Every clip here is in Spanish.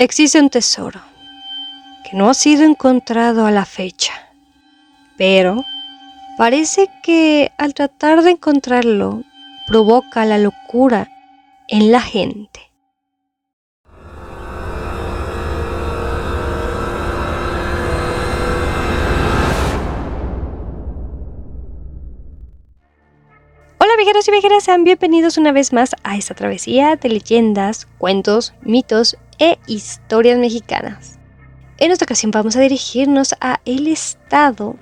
Existe un tesoro que no ha sido encontrado a la fecha, pero parece que al tratar de encontrarlo provoca la locura en la gente. Hola viajeros y viajeras, sean bienvenidos una vez más a esta travesía de leyendas, cuentos, mitos e historias mexicanas. En esta ocasión vamos a dirigirnos a el estado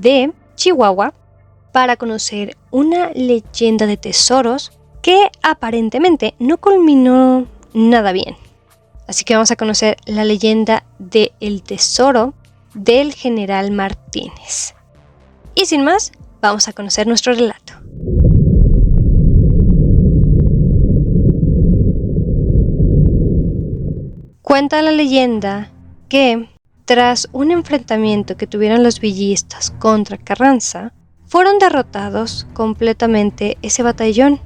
de Chihuahua para conocer una leyenda de tesoros que aparentemente no culminó nada bien. Así que vamos a conocer la leyenda de el tesoro del general Martínez. Y sin más, vamos a conocer nuestro relato. Cuenta la leyenda que, tras un enfrentamiento que tuvieron los villistas contra Carranza, fueron derrotados completamente ese batallón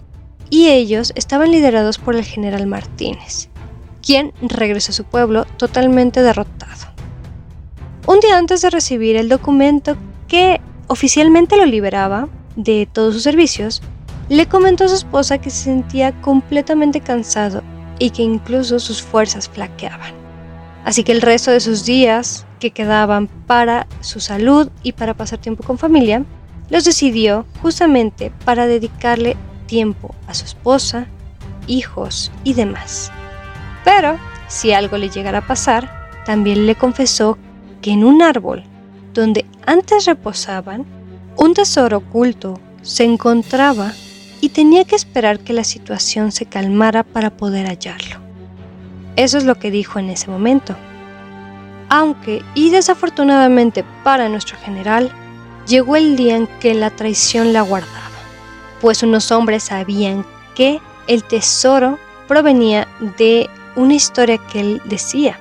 y ellos estaban liderados por el general Martínez, quien regresó a su pueblo totalmente derrotado. Un día antes de recibir el documento que oficialmente lo liberaba de todos sus servicios, le comentó a su esposa que se sentía completamente cansado y que incluso sus fuerzas flaqueaban. Así que el resto de sus días que quedaban para su salud y para pasar tiempo con familia, los decidió justamente para dedicarle tiempo a su esposa, hijos y demás. Pero si algo le llegara a pasar, también le confesó que en un árbol donde antes reposaban, un tesoro oculto se encontraba y tenía que esperar que la situación se calmara para poder hallarlo. Eso es lo que dijo en ese momento. Aunque, y desafortunadamente para nuestro general, llegó el día en que la traición la guardaba, pues unos hombres sabían que el tesoro provenía de una historia que él decía.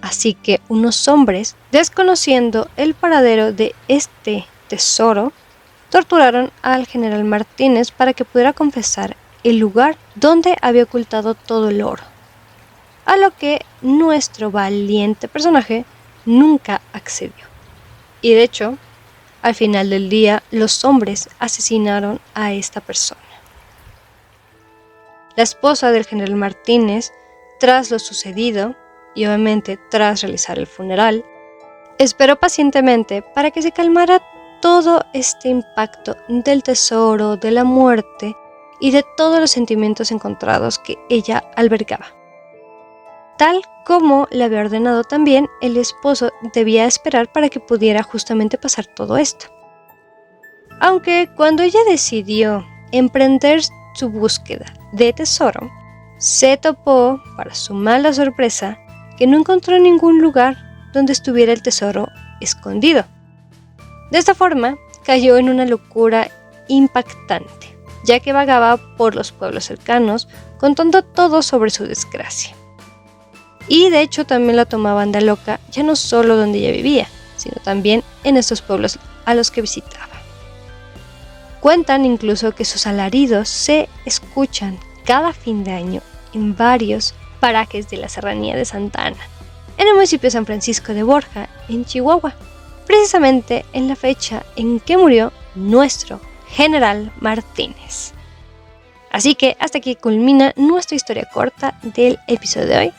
Así que unos hombres, desconociendo el paradero de este tesoro, torturaron al general Martínez para que pudiera confesar el lugar donde había ocultado todo el oro. A lo que nuestro valiente personaje nunca accedió. Y de hecho, al final del día, los hombres asesinaron a esta persona. La esposa del general Martínez, tras lo sucedido, y obviamente tras realizar el funeral, esperó pacientemente para que se calmara todo este impacto del tesoro, de la muerte y de todos los sentimientos encontrados que ella albergaba. Tal como le había ordenado también, el esposo debía esperar para que pudiera justamente pasar todo esto. Aunque cuando ella decidió emprender su búsqueda de tesoro, se topó, para su mala sorpresa, que no encontró ningún lugar donde estuviera el tesoro escondido. De esta forma, cayó en una locura impactante, ya que vagaba por los pueblos cercanos contando todo sobre su desgracia. Y de hecho también la tomaban de loca, ya no solo donde ella vivía, sino también en estos pueblos a los que visitaba. Cuentan incluso que sus alaridos se escuchan cada fin de año en varios parajes de la serranía de Santa Ana, en el municipio de San Francisco de Borja, en Chihuahua precisamente en la fecha en que murió nuestro general Martínez. Así que hasta aquí culmina nuestra historia corta del episodio de hoy,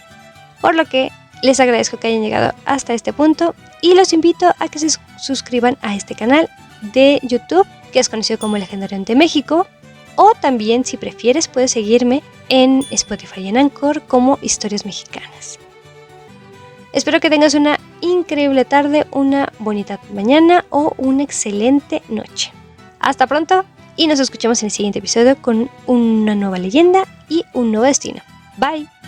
por lo que les agradezco que hayan llegado hasta este punto y los invito a que se suscriban a este canal de YouTube que es conocido como Legendario de México o también si prefieres puedes seguirme en Spotify y en Anchor como Historias Mexicanas. Espero que tengas una increíble tarde, una bonita mañana o una excelente noche. Hasta pronto y nos escuchamos en el siguiente episodio con una nueva leyenda y un nuevo destino. Bye.